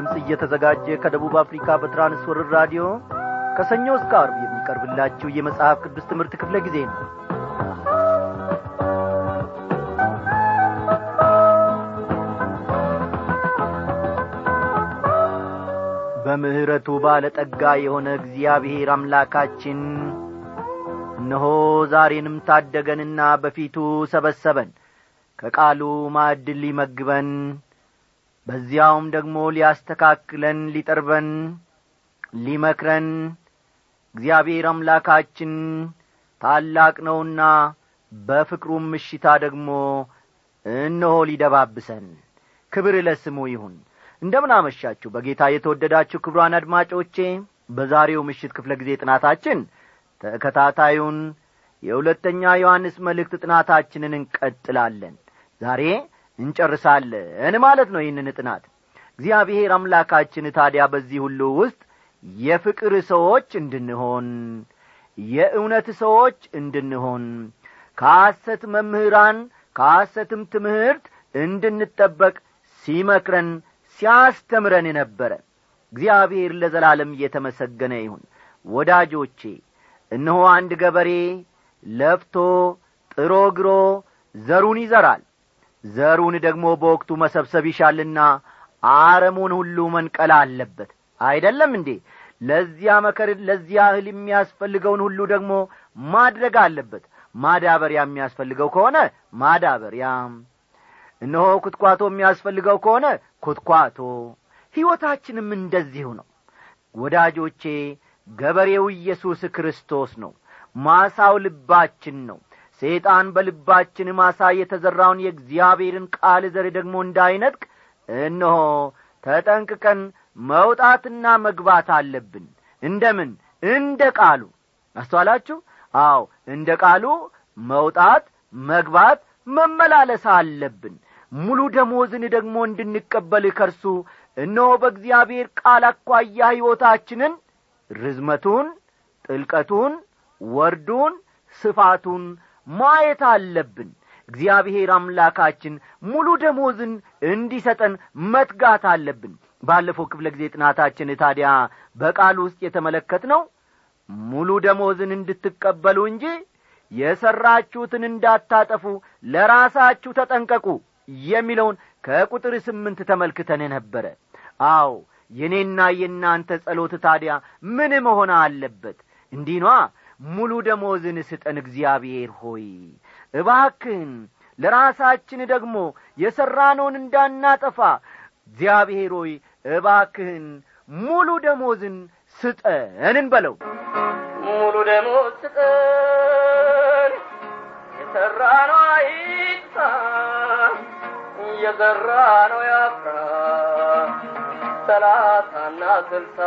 ድምፅ እየተዘጋጀ ከደቡብ አፍሪካ በትራንስወርር ራዲዮ ከሰኞ እስከ አርብ የሚቀርብላችሁ የመጽሐፍ ቅዱስ ትምህርት ክፍለ ጊዜ ነው። በምሕረቱ ባለጠጋ የሆነ እግዚአብሔር አምላካችን እነሆ ዛሬንም ታደገንና በፊቱ ሰበሰበን። ከቃሉ ማዕድ ሊመግበን በዚያውም ደግሞ ሊያስተካክለን ሊጠርበን ሊመክረን እግዚአብሔር አምላካችን ታላቅ ነውና በፍቅሩም ምሽታ ደግሞ እነሆ ሊደባብሰን። ክብር ለስሙ ይሁን። እንደምን አመሻችሁ። በጌታ የተወደዳችሁ ክብሯን አድማጮቼ በዛሬው ምሽት ክፍለ ጊዜ ጥናታችን ተከታታዩን የሁለተኛ ዮሐንስ መልእክት ጥናታችንን እንቀጥላለን። ዛሬ እንጨርሳለን ማለት ነው ይህንን ጥናት። እግዚአብሔር አምላካችን ታዲያ በዚህ ሁሉ ውስጥ የፍቅር ሰዎች እንድንሆን የእውነት ሰዎች እንድንሆን ከሐሰት መምህራን ከሐሰትም ትምህርት እንድንጠበቅ ሲመክረን ሲያስተምረን ነበረ እግዚአብሔር ለዘላለም እየተመሰገነ ይሁን። ወዳጆቼ እነሆ አንድ ገበሬ ለፍቶ ጥሮ ግሮ ዘሩን ይዘራል ዘሩን ደግሞ በወቅቱ መሰብሰብ ይሻልና አረሙን ሁሉ መንቀል አለበት። አይደለም እንዴ? ለዚያ መከር ለዚያ እህል የሚያስፈልገውን ሁሉ ደግሞ ማድረግ አለበት። ማዳበሪያ የሚያስፈልገው ከሆነ ማዳበሪያ እነሆ ኩትኳቶ የሚያስፈልገው ከሆነ ኩትኳቶ። ሕይወታችንም እንደዚሁ ነው። ወዳጆቼ ገበሬው ኢየሱስ ክርስቶስ ነው። ማሳው ልባችን ነው ሰይጣን በልባችን ማሳ የተዘራውን የእግዚአብሔርን ቃል ዘር ደግሞ እንዳይነጥቅ እነሆ ተጠንቅቀን መውጣትና መግባት አለብን። እንደምን? እንደ ቃሉ። አስተዋላችሁ? አዎ እንደ ቃሉ መውጣት መግባት መመላለስ አለብን። ሙሉ ደሞዝን ደግሞ እንድንቀበል ከርሱ እነሆ በእግዚአብሔር ቃል አኳያ ሕይወታችንን ርዝመቱን ጥልቀቱን ወርዱን ስፋቱን ማየት አለብን። እግዚአብሔር አምላካችን ሙሉ ደሞዝን እንዲሰጠን መትጋት አለብን። ባለፈው ክፍለ ጊዜ ጥናታችን ታዲያ በቃል ውስጥ የተመለከት ነው ሙሉ ደሞዝን እንድትቀበሉ እንጂ የሠራችሁትን እንዳታጠፉ ለራሳችሁ ተጠንቀቁ የሚለውን ከቁጥር ስምንት ተመልክተን ነበረ። አዎ የእኔና የእናንተ ጸሎት ታዲያ ምን መሆን አለበት? እንዲኗ ሙሉ ደሞዝን ስጠን እግዚአብሔር ሆይ። እባክህን ለራሳችን ደግሞ የሠራነውን እንዳናጠፋ እግዚአብሔር ሆይ እባክህን ሙሉ ደሞዝን ስጠን እንበለው። ሙሉ ደሞዝ ስጠን የሠራነው አይጥፋ የዘራነው ያፍራ ሰላሳና ስልሳ።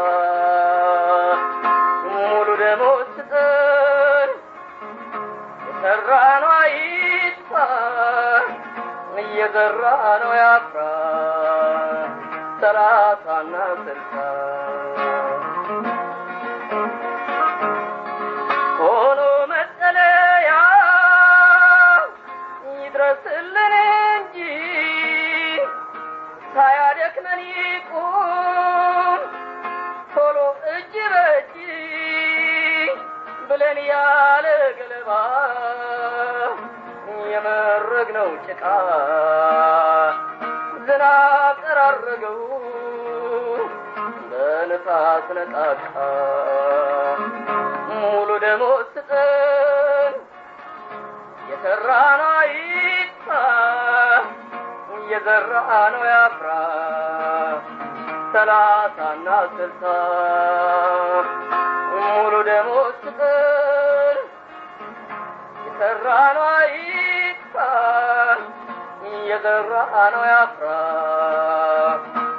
ሙሉ ደሞዝ ስጠን የሠራነው አይጥፋ እየዘራነው ያፍራ ሰላሳና ስልሳ ብለን ያለ ገለባ? የመረግነው ጭቃ ዝናብ ጠራረገው በንፋስ ነጣቃ ሙሉ ደሞዝ ስጠን የሠራነው አይጥፋ የዘራነው ያፍራ። ሰላሳና ስልሳ ሙሉ ደሞዝ ስጠን የሠራነው አይጥፋ የዘራነው ያፍራ።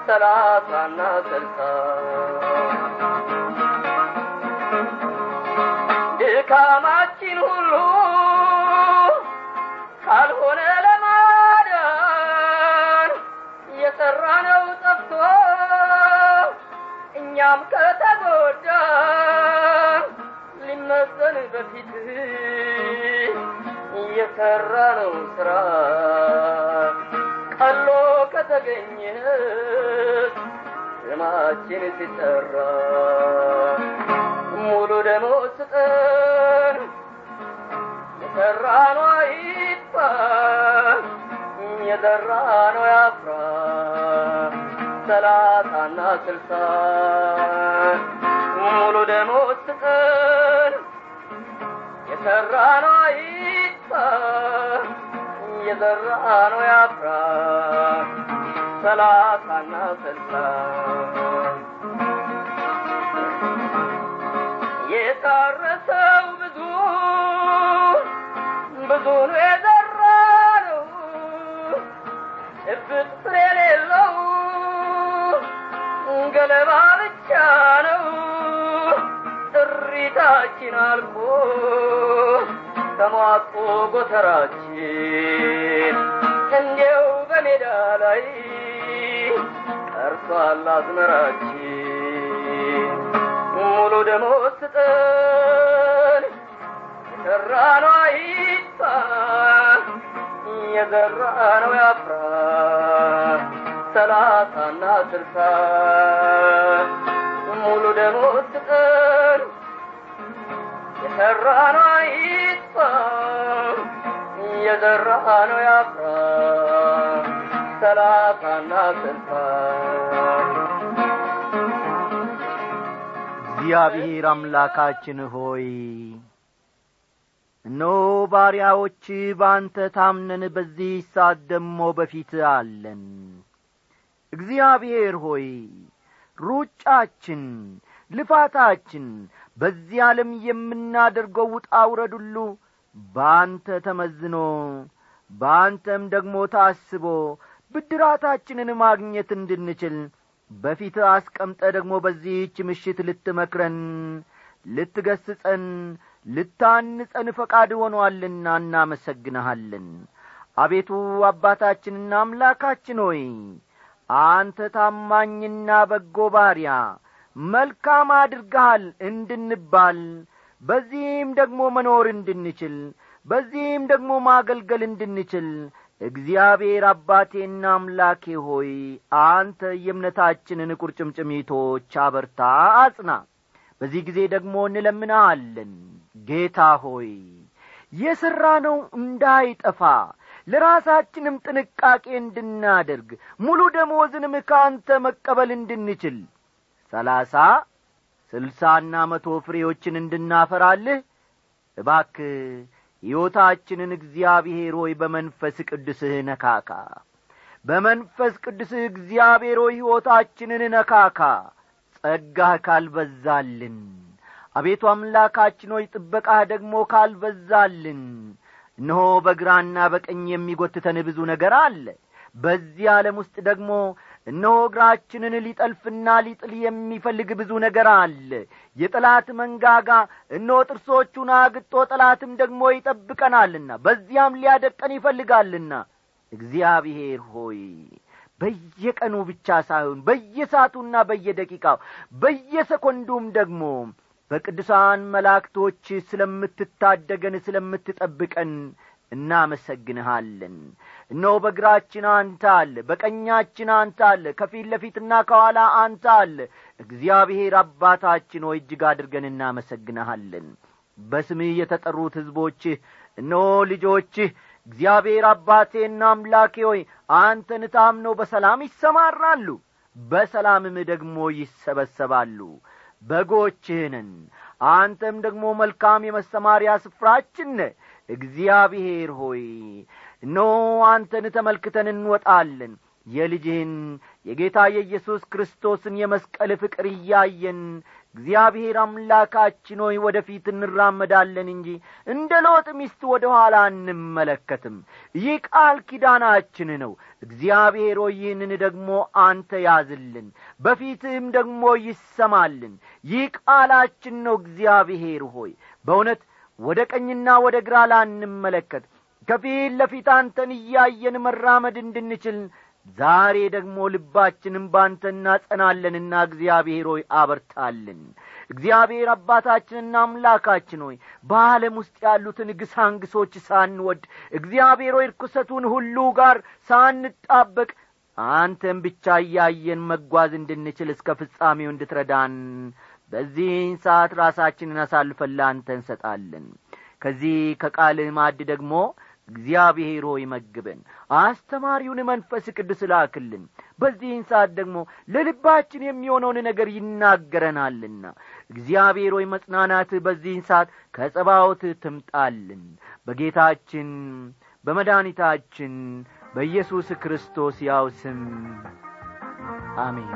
ሰላሳና ስልሳ ድካማችን ሁሉ ካልሆነ ለማዳን የሠራነው ጠፍቶ እኛም ከተጎዳ ሊመዘን በፊት የሠራነው ሥራ ቀሎ ከተገኘ ስማችን ሲጠራ ሙሉ ደሞዝ ስጠን የሰራነው አይጥፋ የዘራነው ያፍራ። ሰላሳና ስልሳ ሙሉ ደሞዝ ስጠን የሰራነው አይጥፋ የዘራነው ያፍራ ሰላሳና ስልሳ የታረሰው ብዙ ብዙ ነው የዘራነው። ጭብጥ ፍሬ የሌለው ገለባ ብቻ ነው። ጥሪታችን አልፎ ተሟጦ ጎተራችን እንዲያው በሜዳ ላይ ቀርቷል አዝመራችን። ሙሉ ደሞዝ ስጠን የሰራነው አይጥፋ የዘራነው ያፍራ ሰላሳና ስልሳ። ሙሉ ደሞዝ ስጠን የዘራነው ያፍራ ሰላሳና ስልሳ እግዚአብሔር አምላካችን ሆይ እነሆ ባሪያዎች በአንተ ታምነን በዚህ ሰዓት ደሞ በፊት አለን። እግዚአብሔር ሆይ ሩጫችን ልፋታችን በዚህ ዓለም የምናደርገው ውጣ ውረድ ሁሉ በአንተ ተመዝኖ በአንተም ደግሞ ታስቦ ብድራታችንን ማግኘት እንድንችል በፊት አስቀምጠ ደግሞ በዚህች ምሽት ልትመክረን ልትገስጸን ልታንጸን ፈቃድ ሆኖአልና እናመሰግንሃለን። አቤቱ አባታችንና አምላካችን ሆይ አንተ ታማኝና በጎ ባሪያ መልካም አድርገሃል እንድንባል በዚህም ደግሞ መኖር እንድንችል በዚህም ደግሞ ማገልገል እንድንችል እግዚአብሔር አባቴና አምላኬ ሆይ አንተ የእምነታችንን ቁርጭምጭሚቶች አበርታ አጽና። በዚህ ጊዜ ደግሞ እንለምናሃለን። ጌታ ሆይ የሠራነው እንዳይጠፋ ለራሳችንም ጥንቃቄ እንድናደርግ ሙሉ ደሞዝንም ከአንተ መቀበል እንድንችል ሰላሳ ስልሳና መቶ ፍሬዎችን እንድናፈራልህ እባክ ሕይወታችንን እግዚአብሔር ሆይ በመንፈስ ቅዱስህ ነካካ። በመንፈስ ቅዱስህ እግዚአብሔር ሆይ ሕይወታችንን ነካካ። ጸጋህ ካልበዛልን አቤቱ አምላካችን ሆይ ጥበቃህ ደግሞ ካልበዛልን እነሆ በግራና በቀኝ የሚጐትተን ብዙ ነገር አለ። በዚህ ዓለም ውስጥ ደግሞ እነሆ እግራችንን ሊጠልፍና ሊጥል የሚፈልግ ብዙ ነገር አለ። የጠላት መንጋጋ እነሆ ጥርሶቹን አግጦ ጠላትም ደግሞ ይጠብቀናልና በዚያም ሊያደቀን ይፈልጋልና። እግዚአብሔር ሆይ በየቀኑ ብቻ ሳይሆን በየሳቱና በየደቂቃው በየሰኮንዱም ደግሞ በቅዱሳን መላእክቶች ስለምትታደገን ስለምትጠብቀን እናመሰግንሃለን። እነሆ በግራችን አንተ አለ በቀኛችን አንተ አለ ከፊት ለፊትና ከኋላ አንተ አለ። እግዚአብሔር አባታችን ሆይ እጅግ አድርገን እናመሰግንሃለን። በስምህ የተጠሩት ሕዝቦችህ እነሆ ልጆችህ እግዚአብሔር አባቴና አምላኬ ሆይ አንተን ታምነው በሰላም ይሰማራሉ በሰላምም ደግሞ ይሰበሰባሉ። በጎችህንን አንተም ደግሞ መልካም የመሰማሪያ ስፍራችን እግዚአብሔር ሆይ እነሆ አንተን ተመልክተን እንወጣለን። የልጅህን የጌታ የኢየሱስ ክርስቶስን የመስቀል ፍቅር እያየን እግዚአብሔር አምላካችን ሆይ ወደ ፊት እንራመዳለን እንጂ እንደ ሎጥ ሚስት ወደ ኋላ አንመለከትም። ይህ ቃል ኪዳናችን ነው። እግዚአብሔር ሆይ ይህንን ደግሞ አንተ ያዝልን በፊትህም ደግሞ ይሰማልን። ይህ ቃላችን ነው። እግዚአብሔር ሆይ በእውነት ወደ ቀኝና ወደ ግራ ላንመለከት። ከፊት ለፊት አንተን እያየን መራመድ እንድንችል ዛሬ ደግሞ ልባችንም ባንተ እናጸናለንና እግዚአብሔር ሆይ አበርታልን። እግዚአብሔር አባታችንና አምላካችን ሆይ በዓለም ውስጥ ያሉትን ግሳንግሶች ሳንወድ እግዚአብሔር ሆይ ርኩሰቱን ሁሉ ጋር ሳንጣበቅ አንተን ብቻ እያየን መጓዝ እንድንችል እስከ ፍጻሜው እንድትረዳን በዚህን ሰዓት ራሳችንን አሳልፈን ለአንተ እንሰጣለን። ከዚህ ከቃልህ ማዕድ ደግሞ እግዚአብሔር ሆይ መግበን አስተማሪውን መንፈስ ቅዱስ ላክልን። በዚህን ሰዓት ደግሞ ለልባችን የሚሆነውን ነገር ይናገረናልና እግዚአብሔር ሆይ መጽናናትህ በዚህን ሰዓት ከጸባዖት ትምጣልን። በጌታችን በመድኃኒታችን በኢየሱስ ክርስቶስ ያው ስም አሜን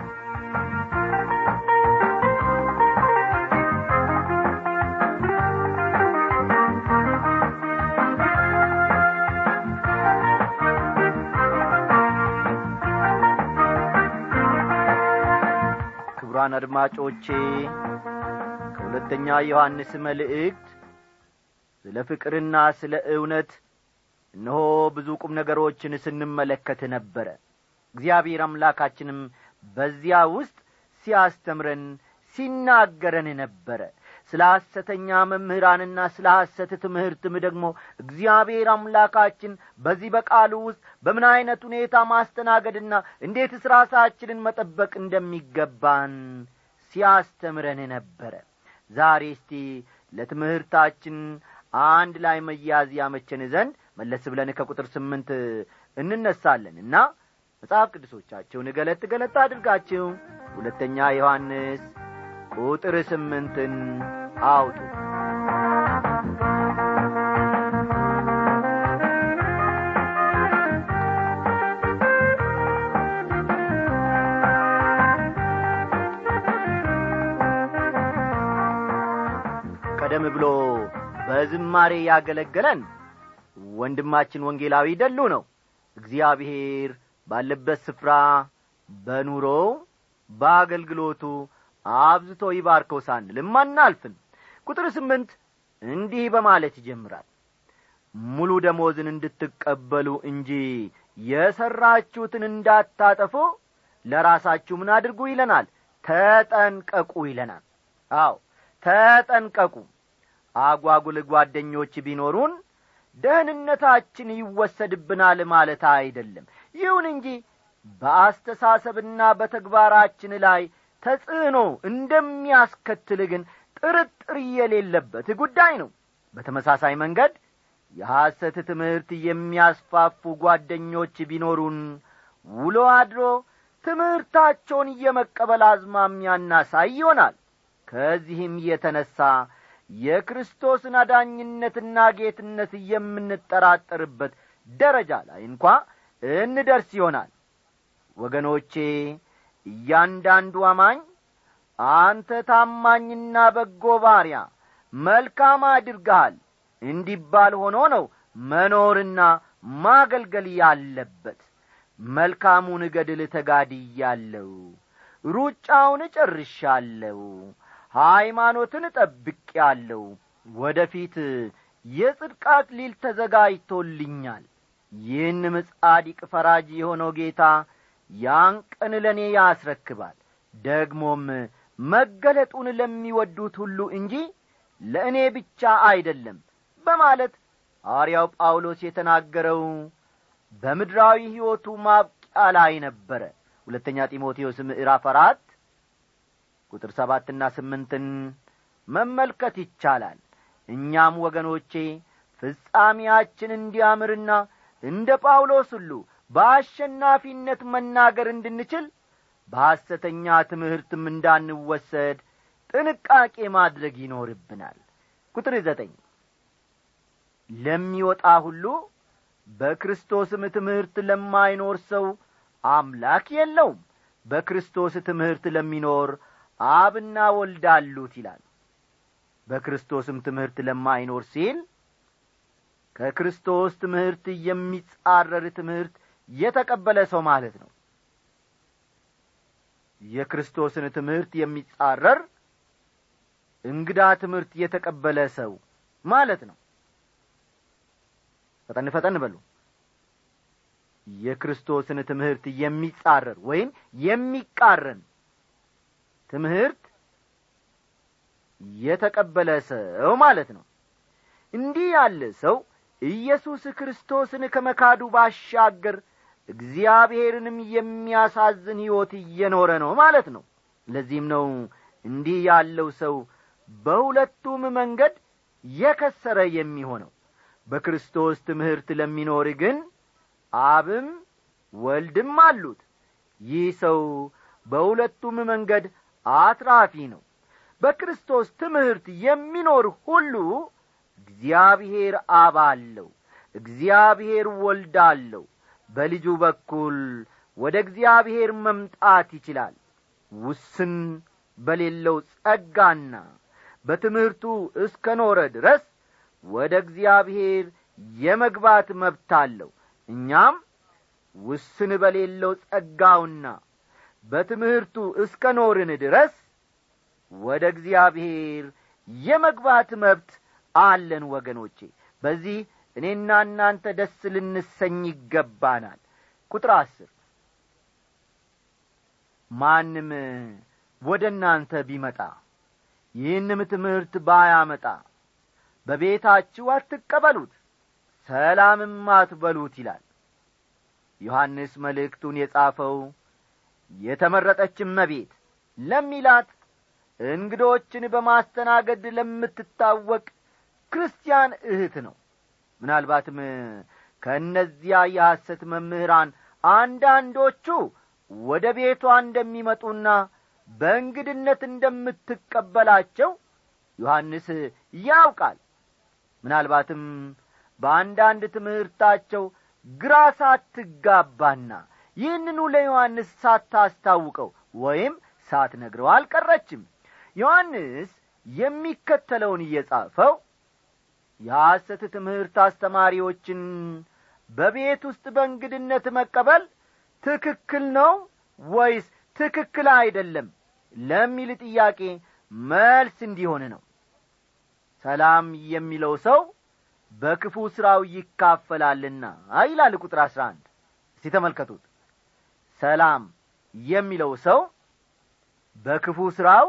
ክቡራን አድማጮቼ ከሁለተኛ ዮሐንስ መልእክት ስለ ፍቅርና ስለ እውነት እነሆ ብዙ ቁም ነገሮችን ስንመለከት ነበረ። እግዚአብሔር አምላካችንም በዚያ ውስጥ ሲያስተምረን ሲናገረን ነበረ ስለ ሐሰተኛ መምህራንና ስለ ሐሰት ትምህርትም ደግሞ እግዚአብሔር አምላካችን በዚህ በቃሉ ውስጥ በምን ዐይነት ሁኔታ ማስተናገድና እንዴትስ ራሳችንን መጠበቅ እንደሚገባን ሲያስተምረን ነበረ። ዛሬ እስቲ ለትምህርታችን አንድ ላይ መያዝ ያመቸን ዘንድ መለስ ብለን ከቁጥር ስምንት እንነሳለን እና መጽሐፍ ቅዱሶቻቸውን ገለጥ ገለጥ አድርጋችሁ ሁለተኛ ዮሐንስ ቁጥር ስምንትን አውጡ። ቀደም ብሎ በዝማሬ ያገለገለን ወንድማችን ወንጌላዊ ደሉ ነው። እግዚአብሔር ባለበት ስፍራ በኑሮው በአገልግሎቱ አብዝቶ ይባርከው ሳንልም አናልፍም። ቁጥር ስምንት እንዲህ በማለት ይጀምራል። ሙሉ ደሞዝን እንድትቀበሉ እንጂ የሠራችሁትን እንዳታጠፉ ለራሳችሁ ምን አድርጉ ይለናል? ተጠንቀቁ ይለናል። አው ተጠንቀቁ። አጓጉል ጓደኞች ቢኖሩን ደህንነታችን ይወሰድብናል ማለት አይደለም። ይሁን እንጂ በአስተሳሰብና በተግባራችን ላይ ተጽዕኖ እንደሚያስከትል ግን ጥርጥር የሌለበት ጉዳይ ነው። በተመሳሳይ መንገድ የሐሰት ትምህርት የሚያስፋፉ ጓደኞች ቢኖሩን ውሎ አድሮ ትምህርታቸውን የመቀበል አዝማሚያ እናሳይ ይሆናል። ከዚህም የተነሣ የክርስቶስን አዳኝነትና ጌትነት የምንጠራጠርበት ደረጃ ላይ እንኳ እንደርስ ይሆናል። ወገኖቼ እያንዳንዱ አማኝ አንተ ታማኝና በጎ ባሪያ መልካም አድርገሃል እንዲባል ሆኖ ነው መኖርና ማገልገል ያለበት። መልካሙን ገድል ተጋድያለሁ ሩጫውን ጨርሻለሁ ሃይማኖትን ጠብቄአለሁ ወደ ፊት የጽድቅ አክሊል ተዘጋጅቶልኛል። ይህንም ጻዲቅ ፈራጅ የሆነው ጌታ ያን ቀን ለእኔ ያስረክባል። ደግሞም መገለጡን ለሚወዱት ሁሉ እንጂ ለእኔ ብቻ አይደለም በማለት ሐዋርያው ጳውሎስ የተናገረው በምድራዊ ሕይወቱ ማብቂያ ላይ ነበረ። ሁለተኛ ጢሞቴዎስ ምዕራፍ አራት ቁጥር ሰባትና ስምንትን መመልከት ይቻላል። እኛም ወገኖቼ ፍጻሜያችን እንዲያምርና እንደ ጳውሎስ ሁሉ በአሸናፊነት መናገር እንድንችል በሐሰተኛ ትምህርትም እንዳንወሰድ ጥንቃቄ ማድረግ ይኖርብናል። ቁጥር ዘጠኝ ለሚወጣ ሁሉ በክርስቶስም ትምህርት ለማይኖር ሰው አምላክ የለውም። በክርስቶስ ትምህርት ለሚኖር አብና ወልድ አሉት ይላል። በክርስቶስም ትምህርት ለማይኖር ሲል ከክርስቶስ ትምህርት የሚጻረር ትምህርት የተቀበለ ሰው ማለት ነው። የክርስቶስን ትምህርት የሚጻረር እንግዳ ትምህርት የተቀበለ ሰው ማለት ነው። ፈጠን ፈጠን በሉ። የክርስቶስን ትምህርት የሚጻረር ወይም የሚቃረን ትምህርት የተቀበለ ሰው ማለት ነው። እንዲህ ያለ ሰው ኢየሱስ ክርስቶስን ከመካዱ ባሻገር እግዚአብሔርንም የሚያሳዝን ሕይወት እየኖረ ነው ማለት ነው። ለዚህም ነው እንዲህ ያለው ሰው በሁለቱም መንገድ የከሰረ የሚሆነው። በክርስቶስ ትምህርት ለሚኖር ግን አብም ወልድም አሉት። ይህ ሰው በሁለቱም መንገድ አትራፊ ነው። በክርስቶስ ትምህርት የሚኖር ሁሉ እግዚአብሔር አብ አለው እግዚአብሔር ወልድ አለው በልጁ በኩል ወደ እግዚአብሔር መምጣት ይችላል። ውስን በሌለው ጸጋና በትምህርቱ እስከ ኖረ ድረስ ወደ እግዚአብሔር የመግባት መብት አለው። እኛም ውስን በሌለው ጸጋውና በትምህርቱ እስከ ኖርን ድረስ ወደ እግዚአብሔር የመግባት መብት አለን ወገኖቼ። በዚህ እኔና እናንተ ደስ ልንሰኝ ይገባናል። ቁጥር አስር። ማንም ወደ እናንተ ቢመጣ ይህንም ትምህርት ባያመጣ በቤታችሁ አትቀበሉት ሰላምም አትበሉት ይላል። ዮሐንስ መልእክቱን የጻፈው የተመረጠችም መቤት ለሚላት እንግዶችን በማስተናገድ ለምትታወቅ ክርስቲያን እህት ነው ምናልባትም ከእነዚያ የሐሰት መምህራን አንዳንዶቹ ወደ ቤቷ እንደሚመጡና በእንግድነት እንደምትቀበላቸው ዮሐንስ ያውቃል። ምናልባትም በአንዳንድ ትምህርታቸው ግራ ሳትጋባና ይህንኑ ለዮሐንስ ሳታስታውቀው ወይም ሳትነግረው አልቀረችም። ዮሐንስ የሚከተለውን እየጻፈው የሐሰት ትምህርት አስተማሪዎችን በቤት ውስጥ በእንግድነት መቀበል ትክክል ነው ወይስ ትክክል አይደለም ለሚል ጥያቄ መልስ እንዲሆን ነው። ሰላም የሚለው ሰው በክፉ ሥራው ይካፈላልና ይላል ቁጥር አሥራ አንድ። እስቲ ተመልከቱት። ሰላም የሚለው ሰው በክፉ ሥራው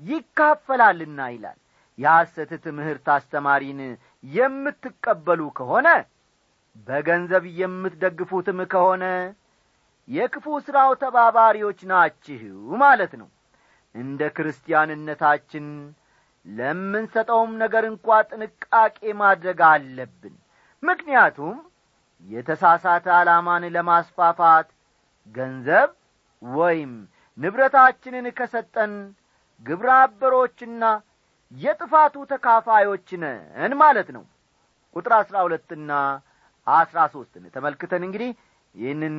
ይካፈላልና ይላል የሐሰት ትምህርት አስተማሪን የምትቀበሉ ከሆነ በገንዘብ የምትደግፉትም ከሆነ የክፉ ሥራው ተባባሪዎች ናችሁ ማለት ነው። እንደ ክርስቲያንነታችን ለምንሰጠውም ነገር እንኳ ጥንቃቄ ማድረግ አለብን። ምክንያቱም የተሳሳተ ዓላማን ለማስፋፋት ገንዘብ ወይም ንብረታችንን ከሰጠን ግብረ አበሮችና የጥፋቱ ተካፋዮች ነን ማለት ነው። ቁጥር አሥራ ሁለትና አሥራ ሦስትን ተመልክተን እንግዲህ ይህንን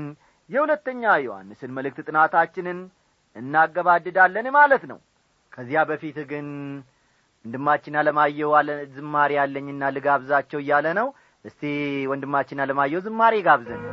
የሁለተኛ ዮሐንስን መልእክት ጥናታችንን እናገባድዳለን ማለት ነው። ከዚያ በፊት ግን ወንድማችን አለማየሁ አለ ዝማሬ ያለኝና ልጋብዛቸው እያለ ነው። እስቲ ወንድማችን አለማየሁ ዝማሬ ጋብዘን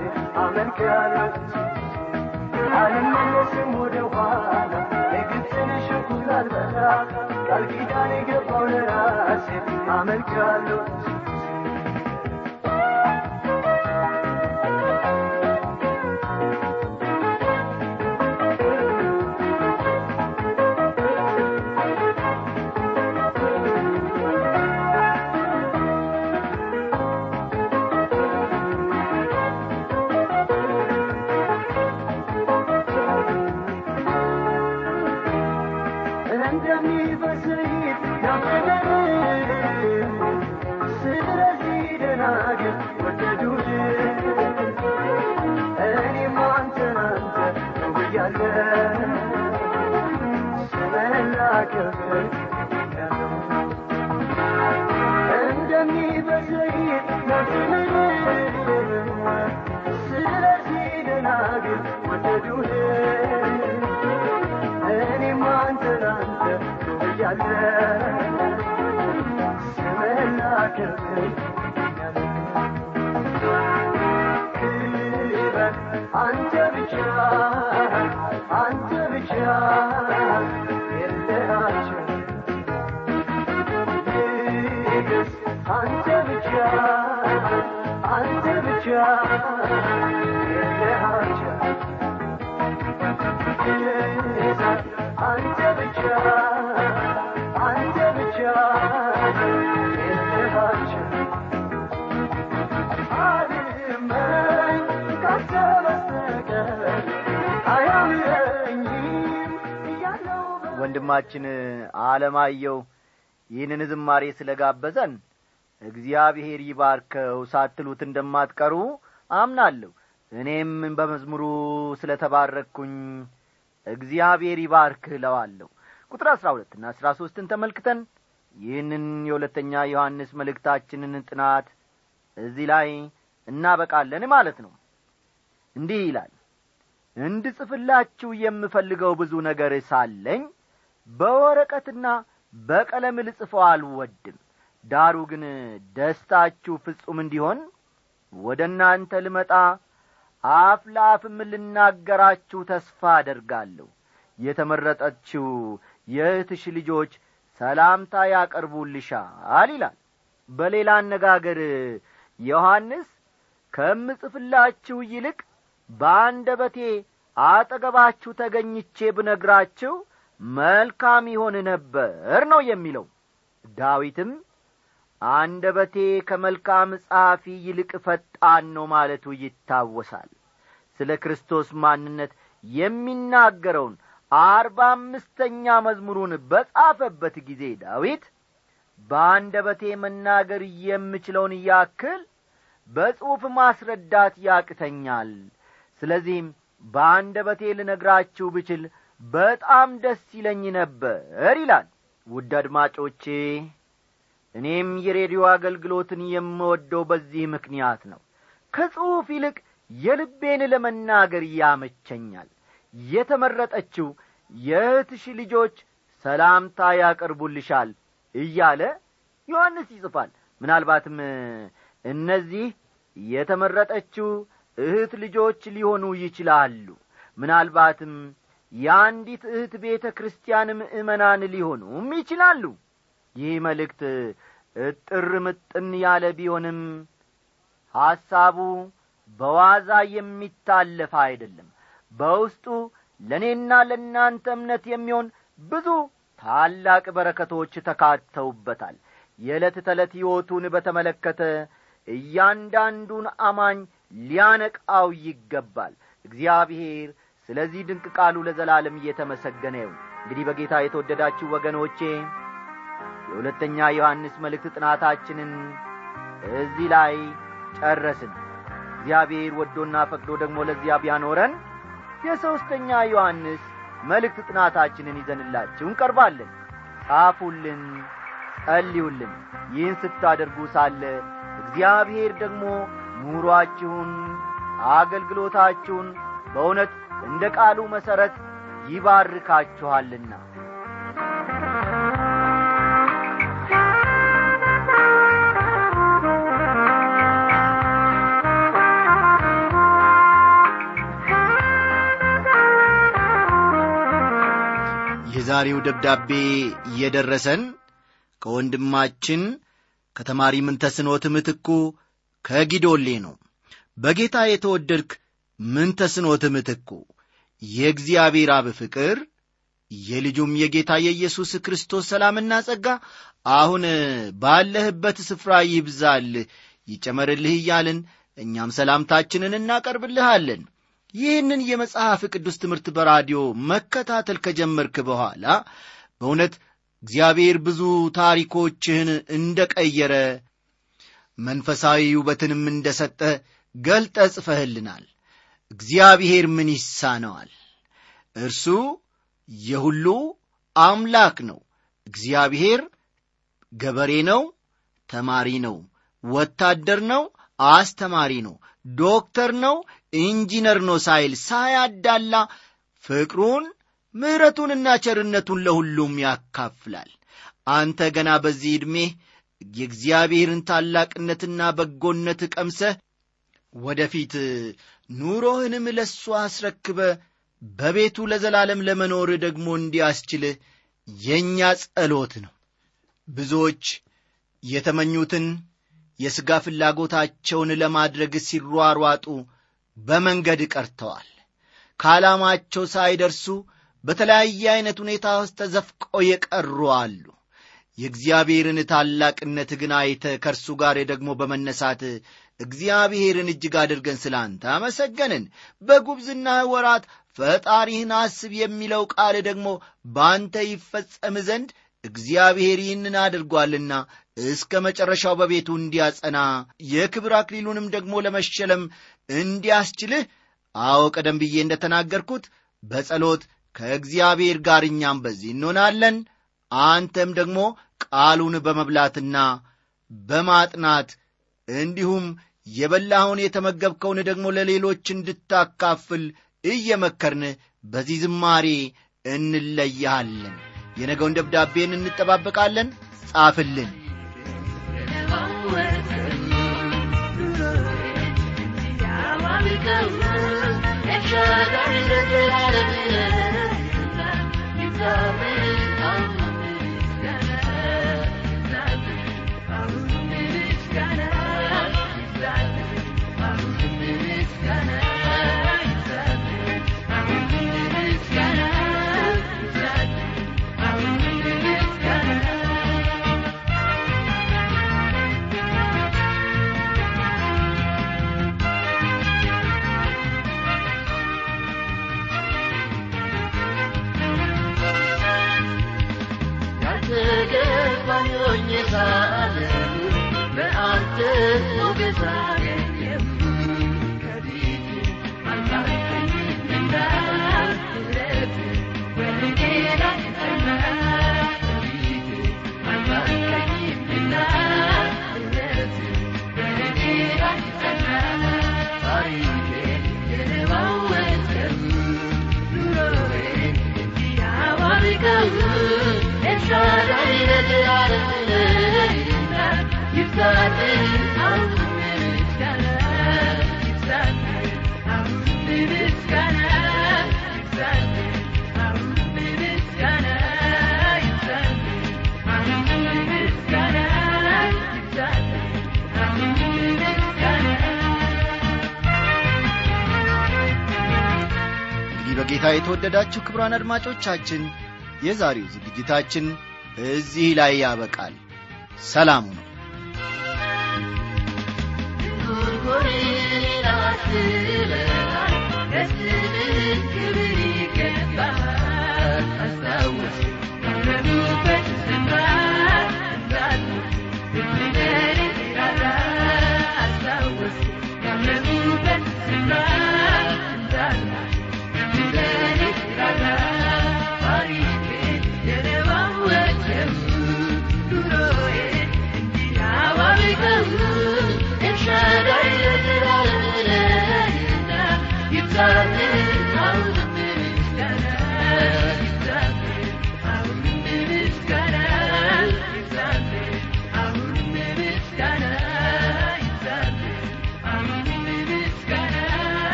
ለራሴ አመልክሃለሁ አልመለስም ወደ ኋላ የግብፅን ሽንኩላ አልበላ ቃል ኪዳን የገባው ለራሴ አመልክሃለሁ ስምህን ላከብር እንደሚበዘይት ነፍስምን ስለዚህ ደናግል ወደዱህ እኔም የለሃቸው ወንድማችን አለማየሁ ይህንን ዝማሬ ስለ ጋበዘን እግዚአብሔር ይባርከው ሳትሉት እንደማትቀሩ አምናለሁ። እኔም በመዝሙሩ ስለ ተባረክኩኝ እግዚአብሔር ይባርክህ እለዋለሁ። ቁጥር አሥራ ሁለትና አሥራ ሦስትን ተመልክተን ይህንን የሁለተኛ ዮሐንስ መልእክታችንን ጥናት እዚህ ላይ እናበቃለን ማለት ነው። እንዲህ ይላል እንድጽፍላችሁ የምፈልገው ብዙ ነገር ሳለኝ በወረቀትና በቀለም ልጽፈው አልወድም። ዳሩ ግን ደስታችሁ ፍጹም እንዲሆን ወደ እናንተ ልመጣ አፍ ለአፍም ልናገራችሁ ተስፋ አደርጋለሁ። የተመረጠችው የእህትሽ ልጆች ሰላምታ ያቀርቡልሻል ይላል። በሌላ አነጋገር ዮሐንስ ከምጽፍላችሁ ይልቅ በአንደበቴ አጠገባችሁ ተገኝቼ ብነግራችሁ መልካም ይሆን ነበር ነው የሚለው። ዳዊትም አንደበቴ ከመልካም ጸሐፊ ይልቅ ፈጣን ነው ማለቱ ይታወሳል። ስለ ክርስቶስ ማንነት የሚናገረውን አርባ አምስተኛ መዝሙሩን በጻፈበት ጊዜ ዳዊት በአንደበቴ መናገር የምችለውን ያክል በጽሑፍ ማስረዳት ያቅተኛል። ስለዚህም በአንደበቴ ልነግራችሁ ብችል በጣም ደስ ይለኝ ነበር ይላል። ውድ አድማጮቼ እኔም የሬዲዮ አገልግሎትን የምወደው በዚህ ምክንያት ነው። ከጽሑፍ ይልቅ የልቤን ለመናገር ያመቸኛል። የተመረጠችው የእህትሽ ልጆች ሰላምታ ያቀርቡልሻል እያለ ዮሐንስ ይጽፋል። ምናልባትም እነዚህ የተመረጠችው እህት ልጆች ሊሆኑ ይችላሉ። ምናልባትም የአንዲት እህት ቤተ ክርስቲያን ምእመናን ሊሆኑም ይችላሉ። ይህ መልእክት እጥር ምጥን ያለ ቢሆንም ሐሳቡ በዋዛ የሚታለፍ አይደለም። በውስጡ ለእኔና ለእናንተ እምነት የሚሆን ብዙ ታላቅ በረከቶች ተካተውበታል። የዕለት ተዕለት ሕይወቱን በተመለከተ እያንዳንዱን አማኝ ሊያነቃው ይገባል። እግዚአብሔር ስለዚህ ድንቅ ቃሉ ለዘላለም እየተመሰገነ ይሁን። እንግዲህ በጌታ የተወደዳችሁ ወገኖቼ የሁለተኛ ዮሐንስ መልእክት ጥናታችንን እዚህ ላይ ጨረስን። እግዚአብሔር ወዶና ፈቅዶ ደግሞ ለዚያ ቢያኖረን የሦስተኛ ዮሐንስ መልእክት ጥናታችንን ይዘንላችሁ እንቀርባለን። ጻፉልን ጸልዩልን። ይህን ስታደርጉ ሳለ እግዚአብሔር ደግሞ ኑሮአችሁን አገልግሎታችሁን በእውነት እንደ ቃሉ መሠረት ይባርካችኋልና። የዛሬው ደብዳቤ የደረሰን ከወንድማችን ከተማሪ ምንተስኖት ምትኩ ከጊዶሌ ነው። በጌታ የተወደድክ ምንተስኖት ምትኩ የእግዚአብሔር አብ ፍቅር የልጁም የጌታ የኢየሱስ ክርስቶስ ሰላምና ጸጋ አሁን ባለህበት ስፍራ ይብዛልህ ይጨመርልህ እያልን እኛም ሰላምታችንን እናቀርብልሃለን። ይህንን የመጽሐፍ ቅዱስ ትምህርት በራዲዮ መከታተል ከጀመርክ በኋላ በእውነት እግዚአብሔር ብዙ ታሪኮችህን እንደ ቀየረ መንፈሳዊ ውበትንም እንደ ሰጠ ገልጠ ጽፈህልናል እግዚአብሔር ምን ይሳነዋል? እርሱ የሁሉ አምላክ ነው። እግዚአብሔር ገበሬ ነው ተማሪ ነው ወታደር ነው አስተማሪ ነው ዶክተር ነው ኢንጂነር ነው ሳይል ሳያዳላ ፍቅሩን ምሕረቱንና ቸርነቱን ለሁሉም ያካፍላል። አንተ ገና በዚህ ዕድሜ የእግዚአብሔርን ታላቅነትና በጎነት ቀምሰህ ወደፊት ኑሮህንም ለእሱ አስረክበ በቤቱ ለዘላለም ለመኖር ደግሞ እንዲያስችልህ የእኛ ጸሎት ነው። ብዙዎች የተመኙትን የሥጋ ፍላጎታቸውን ለማድረግ ሲሯሯጡ በመንገድ ቀርተዋል። ከዓላማቸው ሳይደርሱ በተለያየ ዐይነት ሁኔታ ውስጥ ተዘፍቀው የቀሩ አሉ። የእግዚአብሔርን ታላቅነት ግን አይተ ከእርሱ ጋር ደግሞ በመነሳት እግዚአብሔርን እጅግ አድርገን ስለ አንተ አመሰገንን። በጉብዝና ወራት ፈጣሪህን አስብ የሚለው ቃል ደግሞ በአንተ ይፈጸም ዘንድ እግዚአብሔር ይህንን አድርጓልና እስከ መጨረሻው በቤቱ እንዲያጸና የክብር አክሊሉንም ደግሞ ለመሸለም እንዲያስችልህ። አዎ ቀደም ብዬ እንደ ተናገርኩት በጸሎት ከእግዚአብሔር ጋር እኛም በዚህ እንሆናለን። አንተም ደግሞ ቃሉን በመብላትና በማጥናት እንዲሁም የበላኸውን የተመገብከውን ደግሞ ለሌሎች እንድታካፍል እየመከርን በዚህ ዝማሬ እንለያለን የነገውን ደብዳቤን እንጠባበቃለን። ጻፍልን ጌታ በአንተ ሞገሳ በጌታ የተወደዳችሁ ክብሯን አድማጮቻችን የዛሬው ዝግጅታችን እዚህ ላይ ያበቃል። ሰላሙ